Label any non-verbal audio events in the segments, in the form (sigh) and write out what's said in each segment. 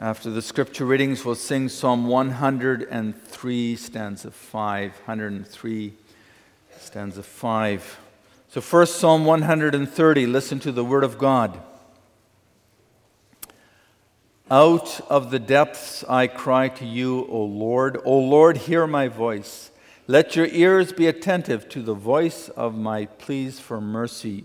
After the scripture readings, we'll sing Psalm 103, stanza 5. 103, stanza 5. So, first, Psalm 130, listen to the word of God. Out of the depths I cry to you, O Lord. O Lord, hear my voice. Let your ears be attentive to the voice of my pleas for mercy.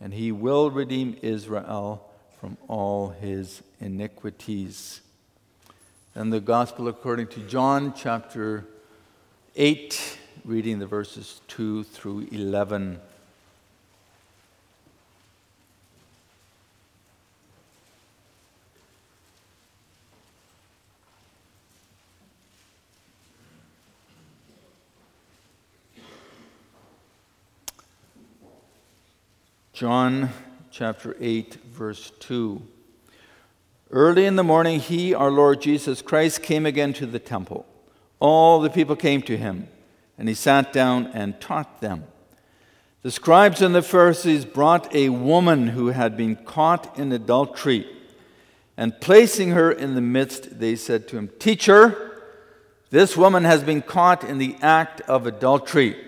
and he will redeem Israel from all his iniquities. And the Gospel according to John, chapter 8, reading the verses 2 through 11. John chapter 8, verse 2. Early in the morning, he, our Lord Jesus Christ, came again to the temple. All the people came to him, and he sat down and taught them. The scribes and the Pharisees brought a woman who had been caught in adultery, and placing her in the midst, they said to him, Teacher, this woman has been caught in the act of adultery.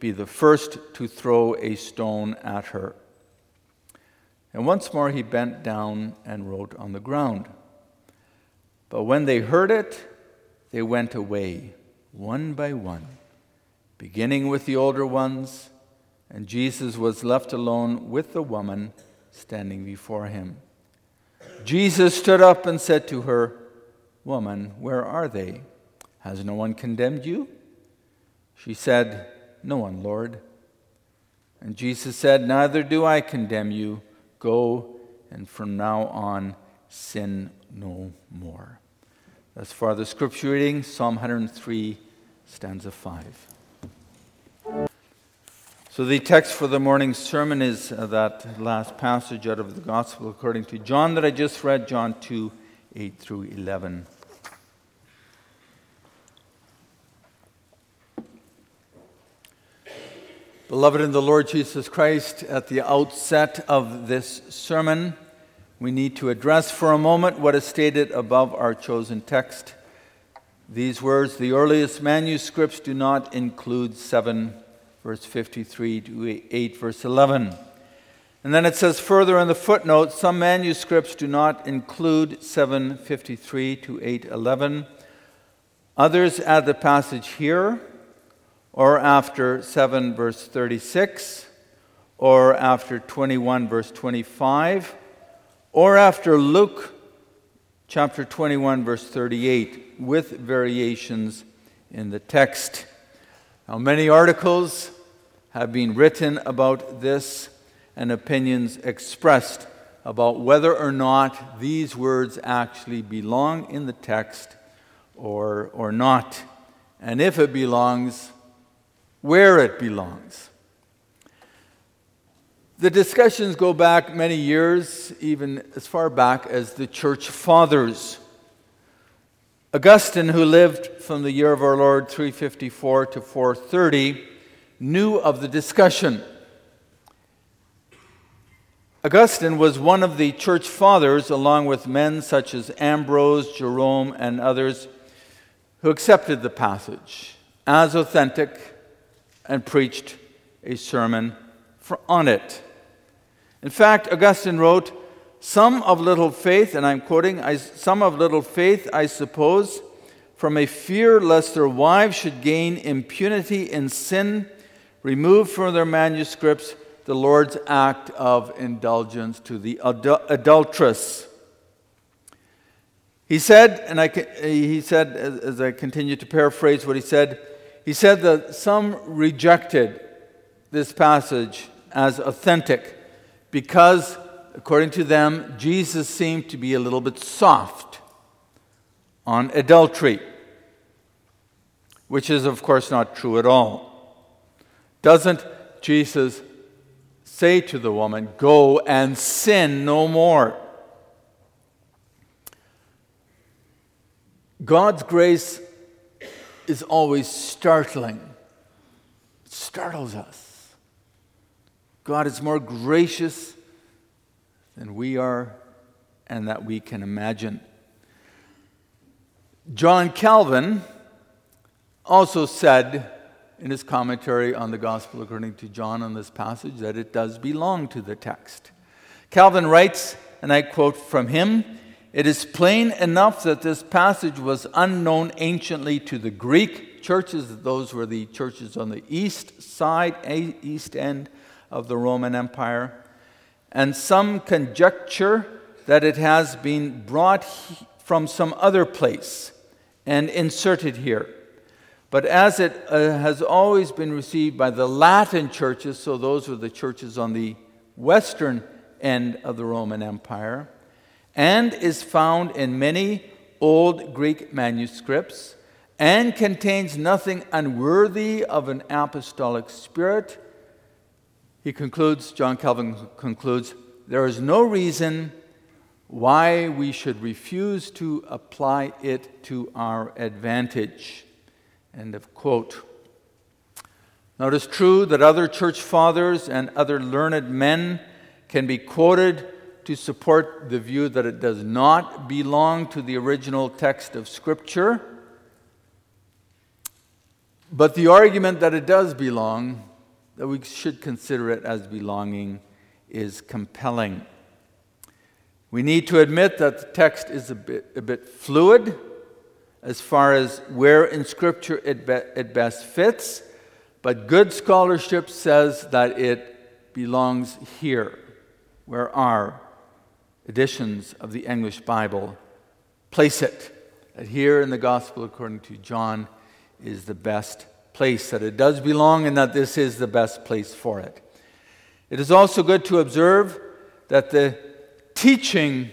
be the first to throw a stone at her. And once more he bent down and wrote on the ground. But when they heard it, they went away, one by one, beginning with the older ones, and Jesus was left alone with the woman standing before him. Jesus stood up and said to her, Woman, where are they? Has no one condemned you? She said, no one, Lord. And Jesus said, Neither do I condemn you. Go, and from now on, sin no more. As far the scripture reading, Psalm 103, stanza 5. So, the text for the morning sermon is uh, that last passage out of the Gospel according to John that I just read, John 2 8 through 11. Beloved in the Lord Jesus Christ, at the outset of this sermon, we need to address for a moment what is stated above our chosen text. These words the earliest manuscripts do not include 7, verse 53 to 8, verse 11. And then it says further in the footnote some manuscripts do not include 753 to 811. Others add the passage here or after 7 verse 36, or after 21 verse 25, or after Luke chapter 21 verse 38, with variations in the text. Now, many articles have been written about this and opinions expressed about whether or not these words actually belong in the text or, or not. And if it belongs, where it belongs. The discussions go back many years, even as far back as the church fathers. Augustine, who lived from the year of our Lord 354 to 430, knew of the discussion. Augustine was one of the church fathers, along with men such as Ambrose, Jerome, and others, who accepted the passage as authentic and preached a sermon for, on it. In fact, Augustine wrote, Some of little faith, and I'm quoting, some of little faith, I suppose, from a fear lest their wives should gain impunity in sin, removed from their manuscripts the Lord's act of indulgence to the adul- adulteress. He said, and I, he said, as I continue to paraphrase what he said, he said that some rejected this passage as authentic because, according to them, Jesus seemed to be a little bit soft on adultery, which is, of course, not true at all. Doesn't Jesus say to the woman, Go and sin no more? God's grace is always startling. It startles us. God is more gracious than we are and that we can imagine. John Calvin also said in his commentary on the Gospel according to John on this passage that it does belong to the text. Calvin writes, and I quote from him it is plain enough that this passage was unknown anciently to the Greek churches. Those were the churches on the east side, east end of the Roman Empire. And some conjecture that it has been brought from some other place and inserted here. But as it uh, has always been received by the Latin churches, so those were the churches on the western end of the Roman Empire, and is found in many old Greek manuscripts and contains nothing unworthy of an apostolic spirit. He concludes, John Calvin concludes, there is no reason why we should refuse to apply it to our advantage. End of quote. Now, it is true that other church fathers and other learned men can be quoted to support the view that it does not belong to the original text of Scripture. But the argument that it does belong, that we should consider it as belonging, is compelling. We need to admit that the text is a bit, a bit fluid as far as where in Scripture it, be, it best fits, but good scholarship says that it belongs here, where our editions of the English Bible place it. That here in the Gospel according to John is the best place, that it does belong, and that this is the best place for it. It is also good to observe that the teaching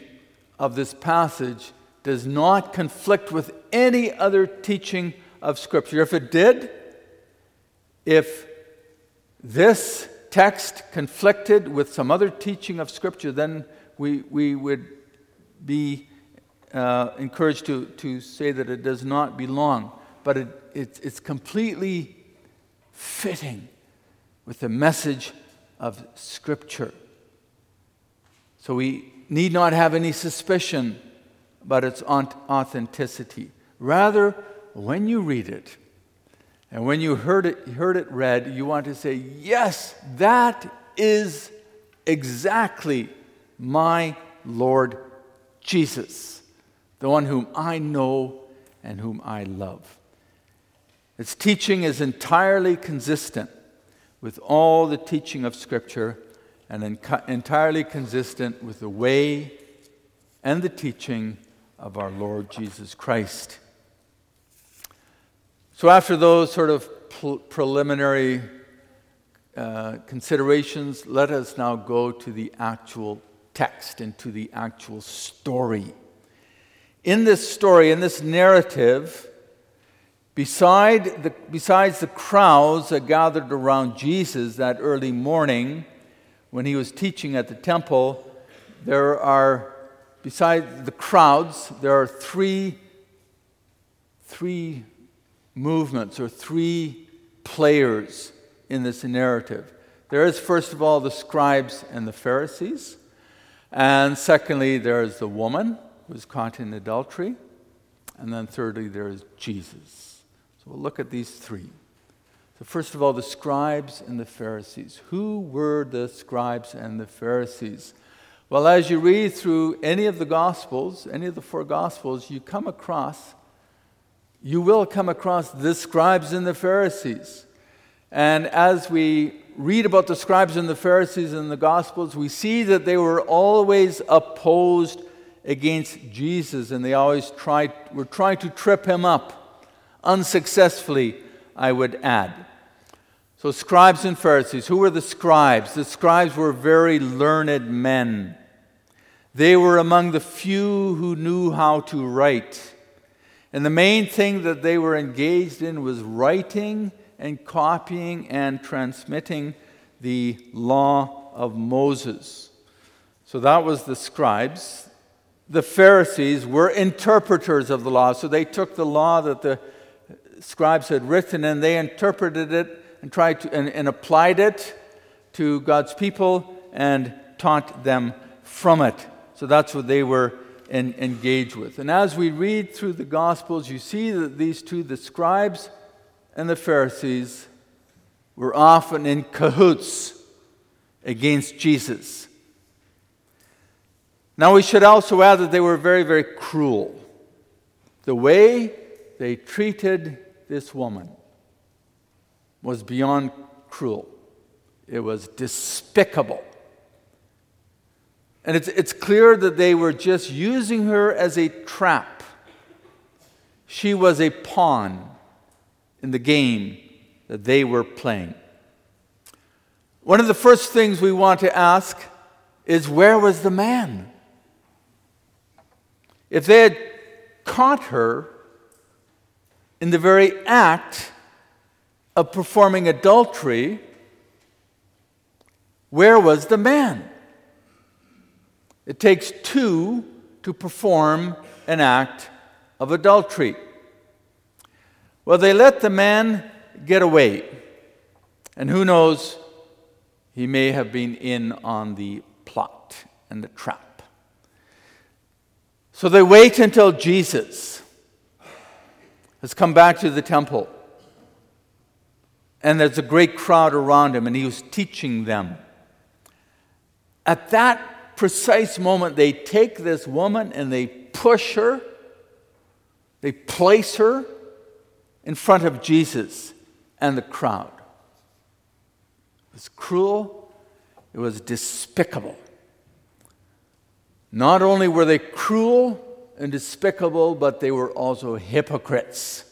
of this passage does not conflict with any other teaching of Scripture. If it did, if this text conflicted with some other teaching of Scripture, then we, we would be uh, encouraged to, to say that it does not belong, but it, it, it's completely fitting with the message of Scripture. So we need not have any suspicion about its authenticity. Rather, when you read it, and when you heard it, heard it read, you want to say, Yes, that is exactly my Lord Jesus, the one whom I know and whom I love. Its teaching is entirely consistent with all the teaching of Scripture and entirely consistent with the way and the teaching of our Lord Jesus Christ. So, after those sort of preliminary uh, considerations, let us now go to the actual text and to the actual story. In this story, in this narrative, beside the, besides the crowds that gathered around Jesus that early morning when he was teaching at the temple, there are, besides the crowds, there are three, three movements or three players in this narrative. There is, first of all, the scribes and the Pharisees. And secondly, there's the woman who's caught in adultery. And then thirdly, there's Jesus. So we'll look at these three. So, first of all, the scribes and the Pharisees. Who were the scribes and the Pharisees? Well, as you read through any of the Gospels, any of the four Gospels, you come across you will come across the scribes and the Pharisees. And as we read about the scribes and the Pharisees in the Gospels, we see that they were always opposed against Jesus and they always tried, were trying to trip him up, unsuccessfully, I would add. So, scribes and Pharisees, who were the scribes? The scribes were very learned men. They were among the few who knew how to write. And the main thing that they were engaged in was writing and copying and transmitting the law of Moses. So that was the scribes. The Pharisees were interpreters of the law. So they took the law that the scribes had written and they interpreted it and tried to and, and applied it to God's people and taught them from it. So that's what they were engaged with. And as we read through the Gospels, you see that these two, the scribes and the Pharisees, were often in cahoots against Jesus. Now, we should also add that they were very, very cruel. The way they treated this woman was beyond cruel, it was despicable. And it's, it's clear that they were just using her as a trap. She was a pawn in the game that they were playing. One of the first things we want to ask is where was the man? If they had caught her in the very act of performing adultery, where was the man? It takes two to perform an act of adultery. Well, they let the man get away. And who knows, he may have been in on the plot and the trap. So they wait until Jesus has come back to the temple. And there's a great crowd around him, and he was teaching them. At that precise moment, they take this woman and they push her, they place her in front of Jesus and the crowd. It was cruel, it was despicable. Not only were they cruel and despicable, but they were also hypocrites.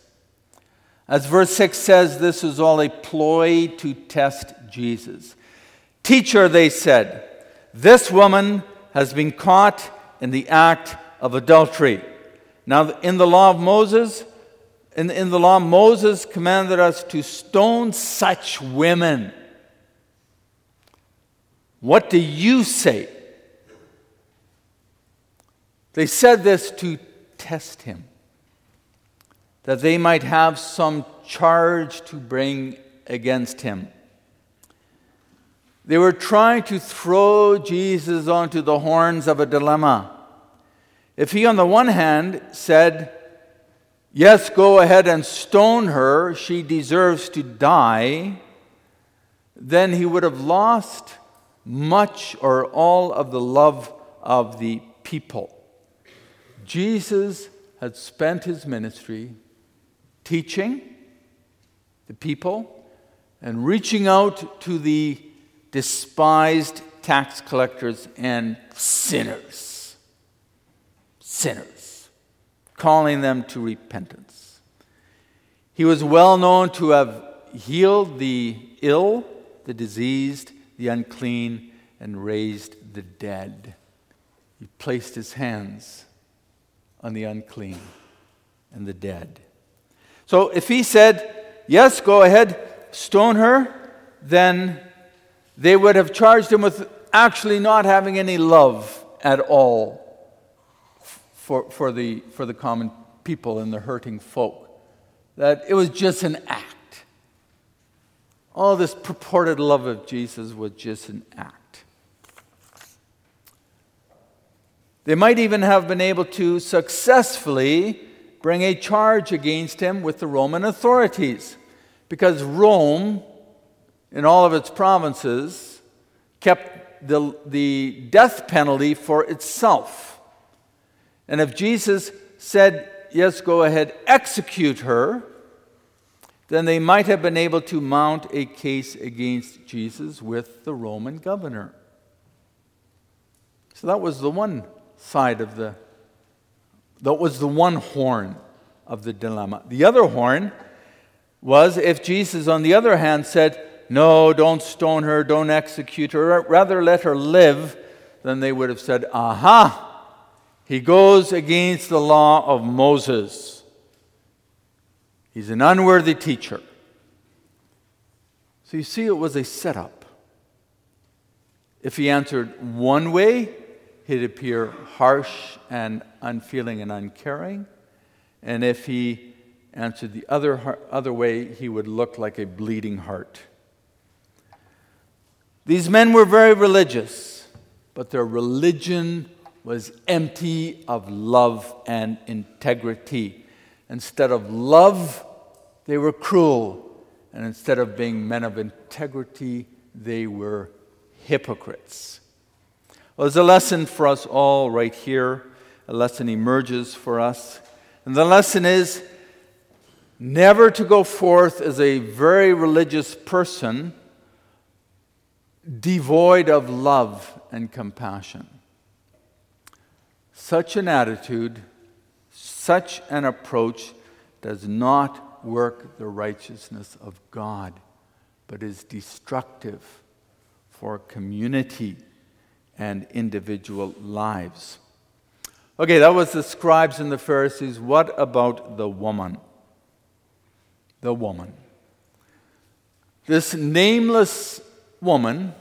As verse 6 says, this is all a ploy to test Jesus. Teacher, they said, this woman has been caught in the act of adultery. Now, in the law of Moses, in, in the law, Moses commanded us to stone such women. What do you say? They said this to test him, that they might have some charge to bring against him. They were trying to throw Jesus onto the horns of a dilemma. If he, on the one hand, said, Yes, go ahead and stone her, she deserves to die, then he would have lost much or all of the love of the people. Jesus had spent his ministry teaching the people and reaching out to the despised tax collectors and sinners. Sinners. Calling them to repentance. He was well known to have healed the ill, the diseased, the unclean, and raised the dead. He placed his hands on the unclean and the dead. So if he said, Yes, go ahead, stone her, then they would have charged him with actually not having any love at all for, for, the, for the common people and the hurting folk. That it was just an act. All this purported love of Jesus was just an act. They might even have been able to successfully bring a charge against him with the Roman authorities because Rome in all of its provinces kept the, the death penalty for itself. And if Jesus said, yes, go ahead, execute her, then they might have been able to mount a case against Jesus with the Roman governor. So that was the one side of the, that was the one horn of the dilemma. The other horn was if Jesus, on the other hand, said, No, don't stone her, don't execute her, rather let her live, then they would have said, Aha! He goes against the law of Moses. He's an unworthy teacher. So you see, it was a setup. If he answered one way, he'd appear harsh and unfeeling and uncaring. And if he answered the other, other way, he would look like a bleeding heart. These men were very religious, but their religion was empty of love and integrity. Instead of love, they were cruel. And instead of being men of integrity, they were hypocrites. Well, there's a lesson for us all right here. A lesson emerges for us. And the lesson is never to go forth as a very religious person devoid of love and compassion. Such an attitude, such an approach does not work the righteousness of God, but is destructive for community and individual lives. Okay, that was the scribes and the Pharisees. What about the woman? The woman. This nameless woman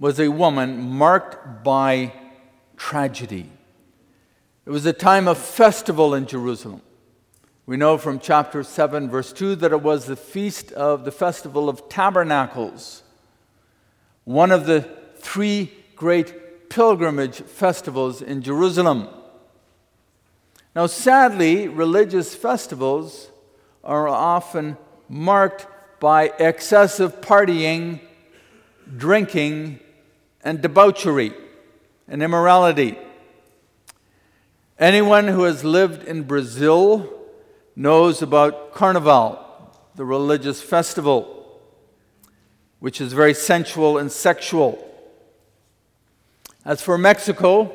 was a woman marked by tragedy. It was a time of festival in Jerusalem. We know from chapter 7, verse 2, that it was the feast of the festival of tabernacles, one of the three great pilgrimage festivals in Jerusalem. Now, sadly, religious festivals are often marked by excessive partying, drinking, and debauchery and immorality. Anyone who has lived in Brazil knows about Carnival, the religious festival, which is very sensual and sexual. As for Mexico,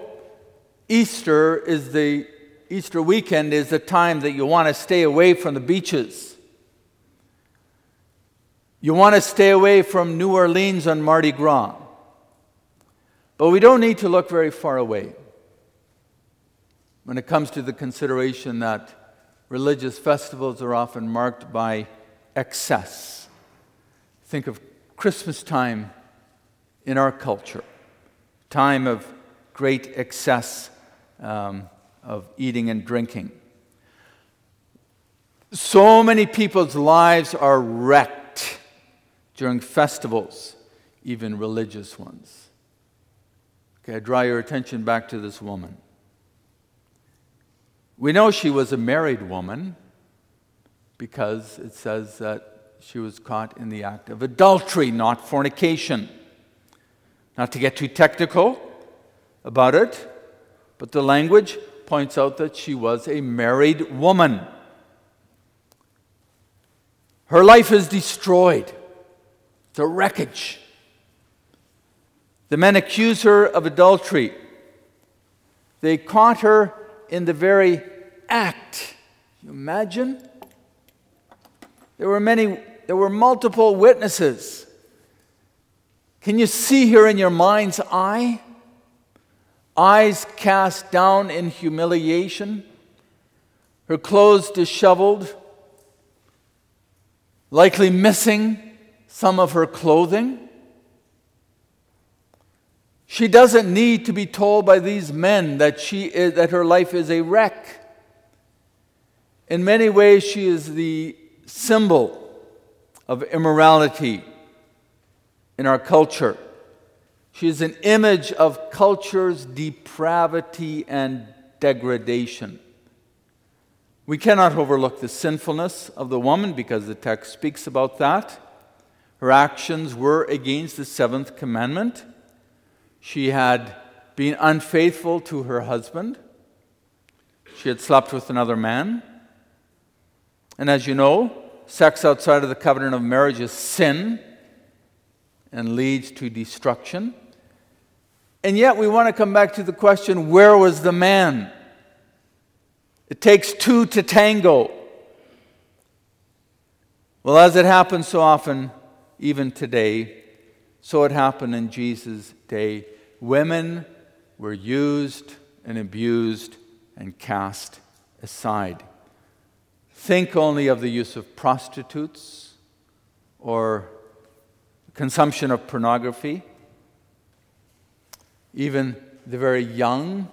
Easter is the Easter weekend is the time that you want to stay away from the beaches. You want to stay away from New Orleans on Mardi Gras. But we don't need to look very far away when it comes to the consideration that religious festivals are often marked by excess. Think of Christmas time in our culture, time of great excess um, of eating and drinking. So many people's lives are wrecked during festivals, even religious ones. Okay, I draw your attention back to this woman. We know she was a married woman because it says that she was caught in the act of adultery, not fornication. Not to get too technical about it, but the language points out that she was a married woman. Her life is destroyed, it's a wreckage. The men accuse her of adultery. They caught her in the very act. You imagine? There were many, there were multiple witnesses. Can you see her in your mind's eye? Eyes cast down in humiliation, her clothes disheveled, likely missing some of her clothing. She doesn't need to be told by these men that, she is, that her life is a wreck. In many ways, she is the symbol of immorality in our culture. She is an image of culture's depravity and degradation. We cannot overlook the sinfulness of the woman because the text speaks about that. Her actions were against the seventh commandment. She had been unfaithful to her husband. she had slept with another man. And as you know, sex outside of the covenant of marriage is sin and leads to destruction. And yet, we want to come back to the question where was the man? It takes two to tango. Well, as it happens so often, even today, so it happened in Jesus' day. Women were used and abused and cast aside. Think only of the use of prostitutes or consumption of pornography. Even the very young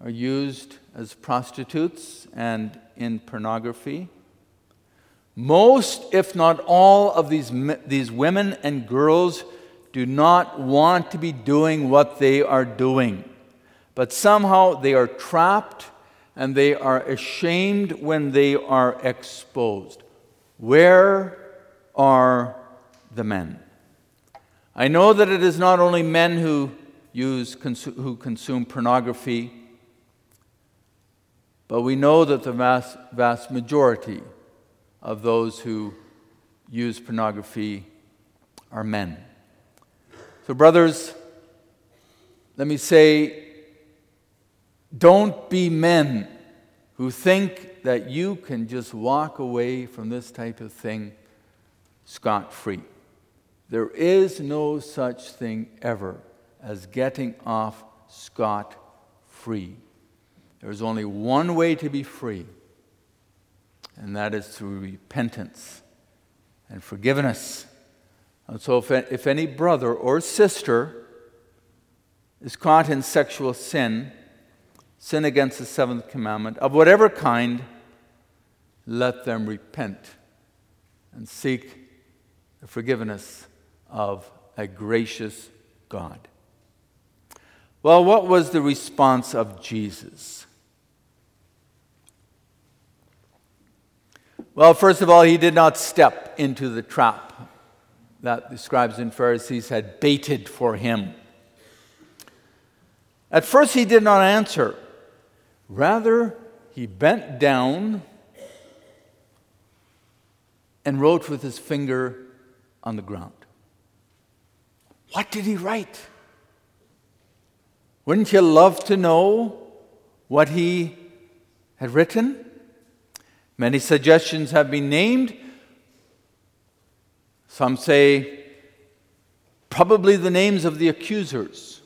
are used as prostitutes and in pornography. Most, if not all, of these, these women and girls do not want to be doing what they are doing. But somehow they are trapped and they are ashamed when they are exposed. Where are the men? I know that it is not only men who use who consume pornography, but we know that the vast, vast majority of those who use pornography are men. So, brothers, let me say don't be men who think that you can just walk away from this type of thing scot free. There is no such thing ever as getting off scot free. There's only one way to be free, and that is through repentance and forgiveness. And so, if, if any brother or sister is caught in sexual sin, sin against the seventh commandment, of whatever kind, let them repent and seek the forgiveness of a gracious God. Well, what was the response of Jesus? Well, first of all, he did not step into the trap that the scribes and Pharisees had baited for him. At first, he did not answer. Rather, he bent down and wrote with his finger on the ground. What did he write? Wouldn't you love to know what he had written? Many suggestions have been named. Some say probably the names of the accusers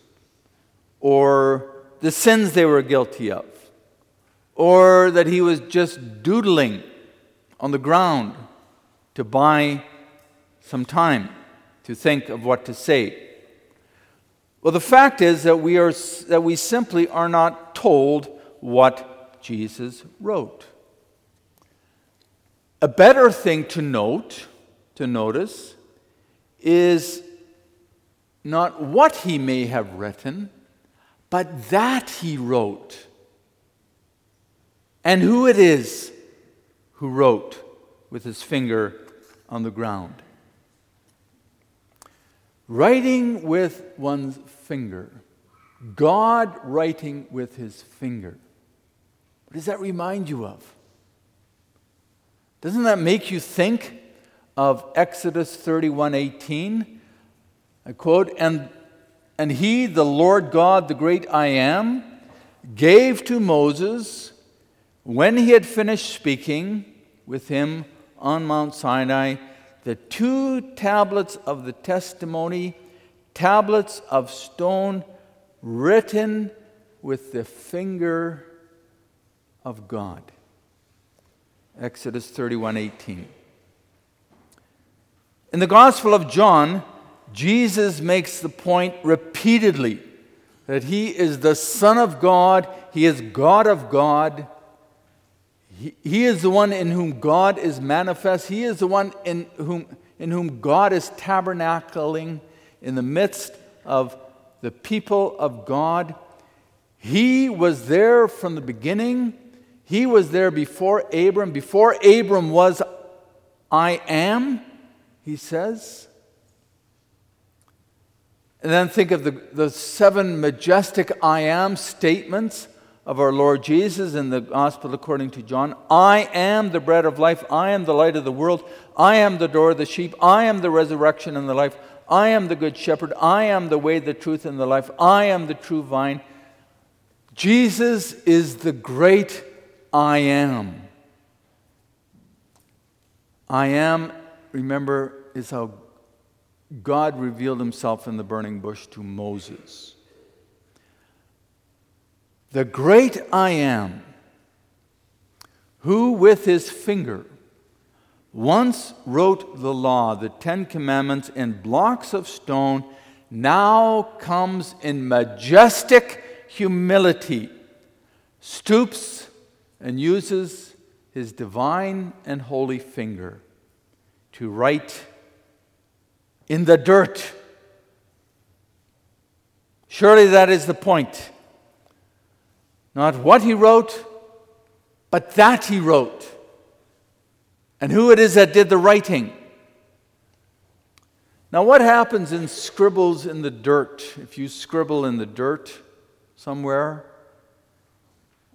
or the sins they were guilty of or that he was just doodling on the ground to buy some time to think of what to say. Well, the fact is that we, are, that we simply are not told what Jesus wrote. A better thing to note, to notice, is not what he may have written, but that he wrote and who it is who wrote with his finger on the ground. Writing with one's finger, God writing with his finger. What does that remind you of? Doesn't that make you think of Exodus 31:18? I quote, and, and he, the Lord God, the great I am, gave to Moses when he had finished speaking with him on Mount Sinai, the two tablets of the testimony, tablets of stone written with the finger of God. Exodus 31:18. In the Gospel of John, Jesus makes the point repeatedly that he is the Son of God, he is God of God, he, he is the one in whom God is manifest. He is the one in whom, in whom God is tabernacling in the midst of the people of God. He was there from the beginning. He was there before Abram. Before Abram was I am, he says. And then think of the, the seven majestic I am statements of our Lord Jesus in the Gospel according to John I am the bread of life. I am the light of the world. I am the door of the sheep. I am the resurrection and the life. I am the good shepherd. I am the way, the truth, and the life. I am the true vine. Jesus is the great I am. I am, remember, is how God revealed himself in the burning bush to Moses. The great I am, who with his finger once wrote the law, the Ten Commandments, in blocks of stone, now comes in majestic humility, stoops and uses his divine and holy finger to write in the dirt. Surely that is the point. Not what he wrote, but that he wrote. And who it is that did the writing. Now, what happens in scribbles in the dirt? If you scribble in the dirt somewhere,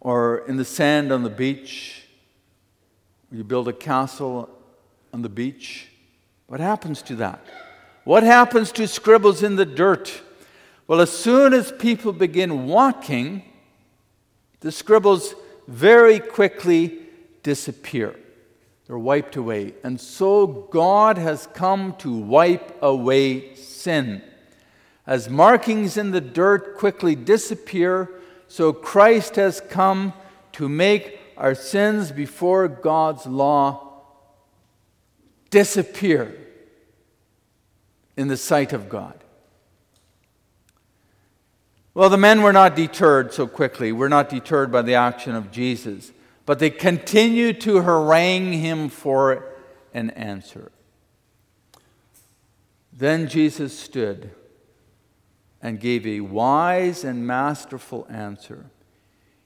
or in the sand on the beach, you build a castle on the beach, what happens to that? What happens to scribbles in the dirt? Well, as soon as people begin walking, the scribbles very quickly disappear. They're wiped away. And so God has come to wipe away sin. As markings in the dirt quickly disappear, so Christ has come to make our sins before God's law disappear in the sight of God. Well, the men were not deterred so quickly. We're not deterred by the action of Jesus, but they continued to harangue him for an answer. Then Jesus stood and gave a wise and masterful answer.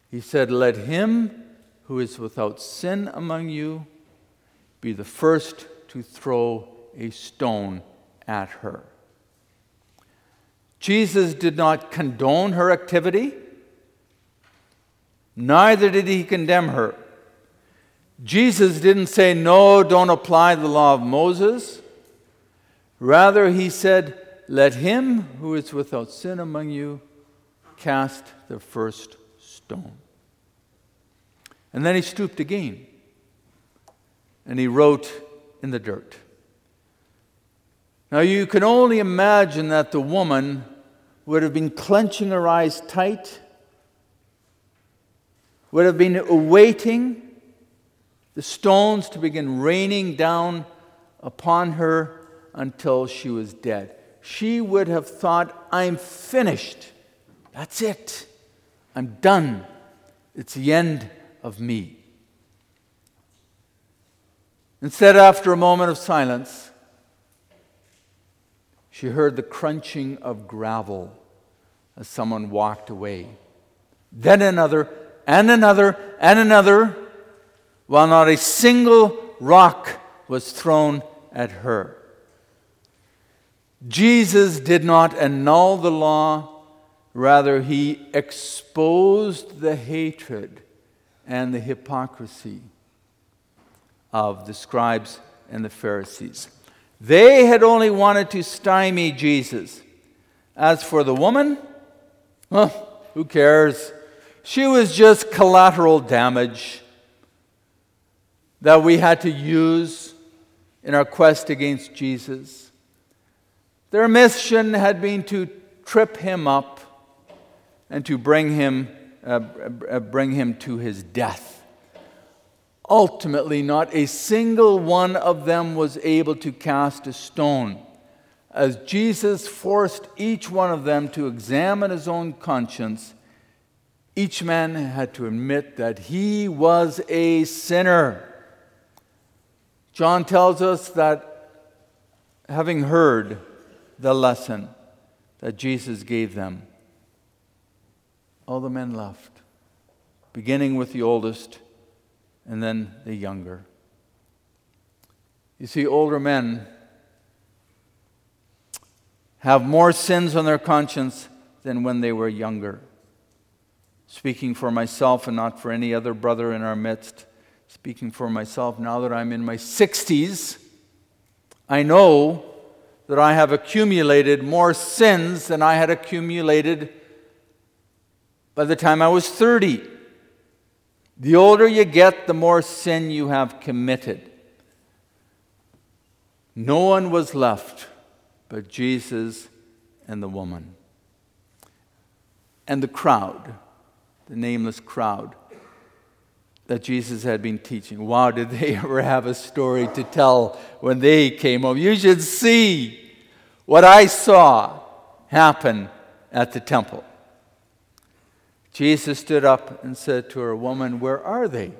He said, Let him who is without sin among you be the first to throw a stone at her. Jesus did not condone her activity, neither did he condemn her. Jesus didn't say, No, don't apply the law of Moses. Rather, he said, Let him who is without sin among you cast the first stone. And then he stooped again and he wrote in the dirt. Now you can only imagine that the woman would have been clenching her eyes tight, would have been awaiting the stones to begin raining down upon her until she was dead. She would have thought, I'm finished. That's it. I'm done. It's the end of me. Instead, after a moment of silence, she heard the crunching of gravel as someone walked away. Then another, and another, and another, while not a single rock was thrown at her. Jesus did not annul the law, rather, he exposed the hatred and the hypocrisy of the scribes and the Pharisees. They had only wanted to stymie Jesus. As for the woman, well, who cares? She was just collateral damage that we had to use in our quest against Jesus. Their mission had been to trip him up and to bring him, uh, uh bring him to his death. Ultimately, not a single one of them was able to cast a stone. As Jesus forced each one of them to examine his own conscience, each man had to admit that he was a sinner. John tells us that having heard the lesson that Jesus gave them, all the men left, beginning with the oldest and then the younger. You see, older men have more sins on their conscience than when they were younger. speaking for myself and not for any other brother in our midst, speaking for myself now that I'm in my 60s, I know that I have accumulated more sins than I had accumulated by the time I was 30. The older you get, the more sin you have committed. No one was left but Jesus and the woman. And the crowd, the nameless crowd that Jesus had been teaching. Wow, did they (laughs) ever have a story to tell when they came home? You should see what I saw happen at the temple. Jesus stood up and said to her, Woman, where are they?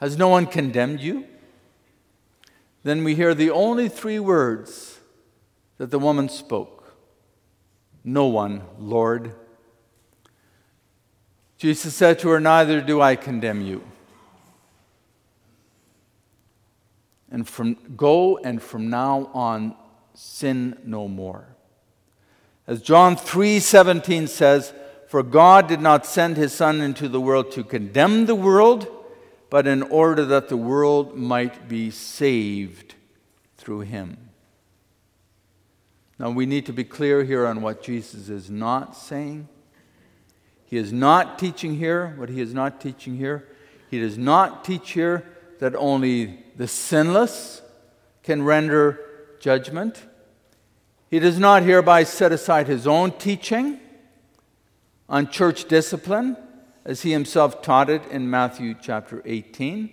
Has no one condemned you? Then we hear the only three words that the woman spoke No one, Lord. Jesus said to her, Neither do I condemn you. And from go and from now on sin no more. As John 3:17 says, for God did not send his son into the world to condemn the world, but in order that the world might be saved through him. Now we need to be clear here on what Jesus is not saying. He is not teaching here what he is not teaching here. He does not teach here that only the sinless can render judgment. He does not hereby set aside his own teaching on church discipline as he himself taught it in Matthew chapter 18.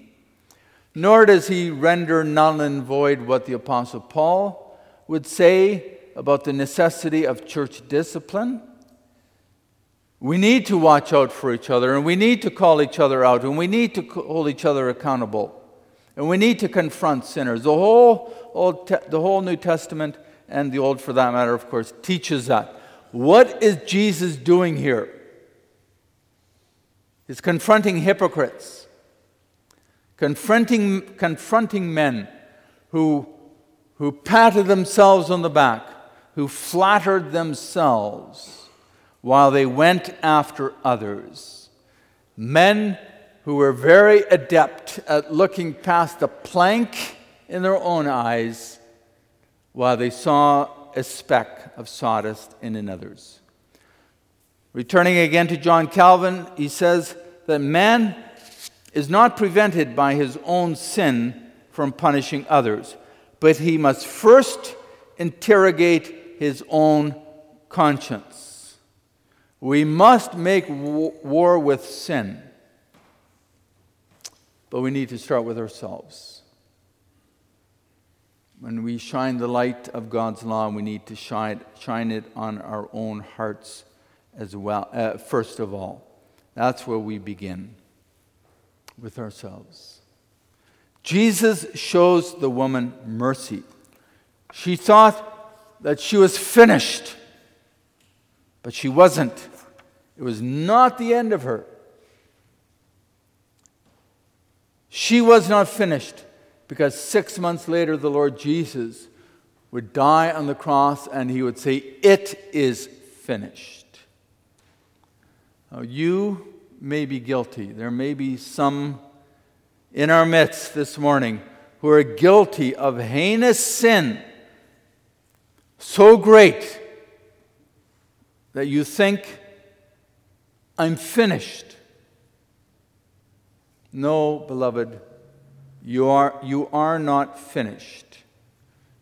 Nor does he render null and void what the Apostle Paul would say about the necessity of church discipline. We need to watch out for each other, and we need to call each other out, and we need to hold each other accountable. And we need to confront sinners. The whole, Old Te- the whole New Testament, and the Old for that matter, of course, teaches that. What is Jesus doing here? He's confronting hypocrites, confronting, confronting men who, who patted themselves on the back, who flattered themselves while they went after others. Men who were very adept at looking past the plank in their own eyes while they saw a speck of sawdust in another's. Returning again to John Calvin, he says that man is not prevented by his own sin from punishing others, but he must first interrogate his own conscience. We must make war with sin, but we need to start with ourselves. When we shine the light of God's law, we need to shine, shine it on our own hearts as well, uh, first of all. That's where we begin with ourselves. Jesus shows the woman mercy. She thought that she was finished, but she wasn't. It was not the end of her. She was not finished because six months later, the Lord Jesus would die on the cross and he would say, It is finished. Now, you may be guilty. There may be some in our midst this morning who are guilty of heinous sin so great that you think, I'm finished. No, beloved, you are, you are not finished.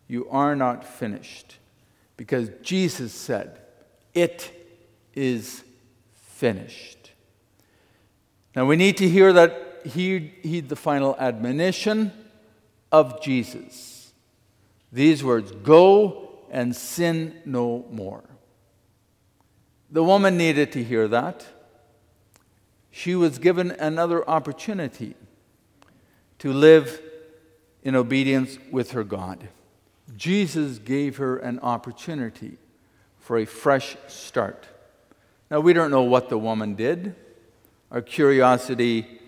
You are not finished. Because Jesus said, It is finished. Now we need to hear that, heed, heed the final admonition of Jesus. These words Go and sin no more. The woman needed to hear that. She was given another opportunity to live in obedience with her God. Jesus gave her an opportunity for a fresh start. Now, we don't know what the woman did. Our curiosity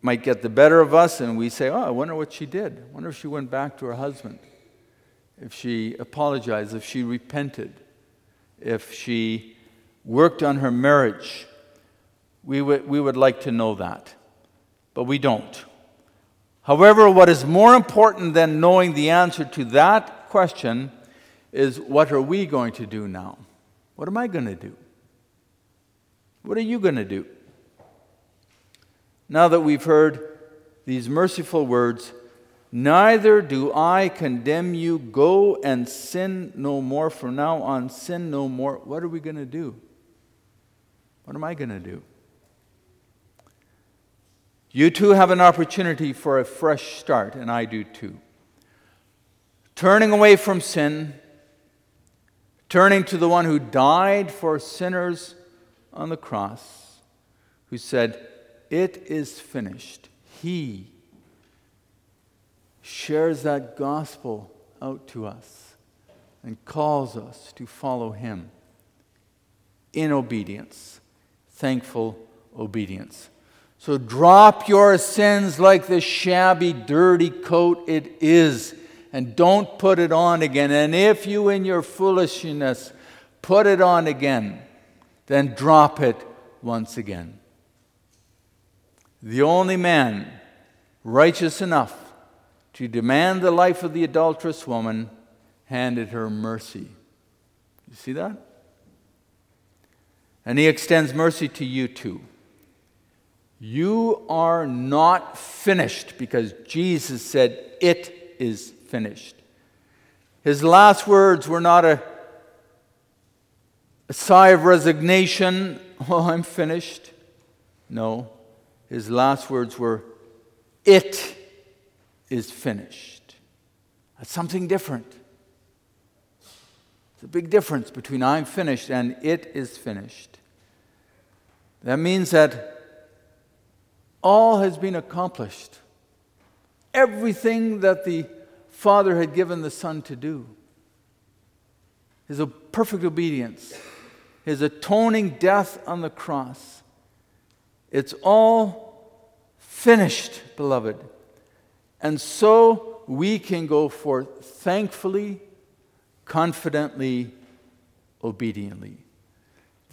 might get the better of us, and we say, Oh, I wonder what she did. I wonder if she went back to her husband, if she apologized, if she repented, if she worked on her marriage. We would, we would like to know that, but we don't. However, what is more important than knowing the answer to that question is what are we going to do now? What am I going to do? What are you going to do? Now that we've heard these merciful words, Neither do I condemn you. Go and sin no more. From now on, sin no more. What are we going to do? What am I going to do? You too have an opportunity for a fresh start, and I do too. Turning away from sin, turning to the one who died for sinners on the cross, who said, It is finished. He shares that gospel out to us and calls us to follow him in obedience, thankful obedience. So drop your sins like the shabby, dirty coat it is, and don't put it on again. And if you, in your foolishness, put it on again, then drop it once again. The only man righteous enough to demand the life of the adulterous woman handed her mercy. You see that? And he extends mercy to you too. You are not finished because Jesus said, It is finished. His last words were not a, a sigh of resignation, (laughs) Oh, I'm finished. No. His last words were, It is finished. That's something different. It's a big difference between I'm finished and it is finished. That means that all has been accomplished. Everything that the Father had given the Son to do. His perfect obedience, his atoning death on the cross. It's all finished, beloved. And so we can go forth thankfully, confidently, obediently.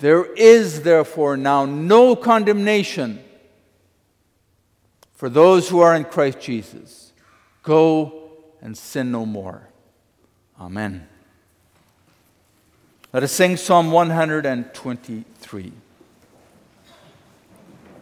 There is, therefore, now no condemnation for those who are in Christ Jesus. Go and sin no more. Amen. Let us sing Psalm 123.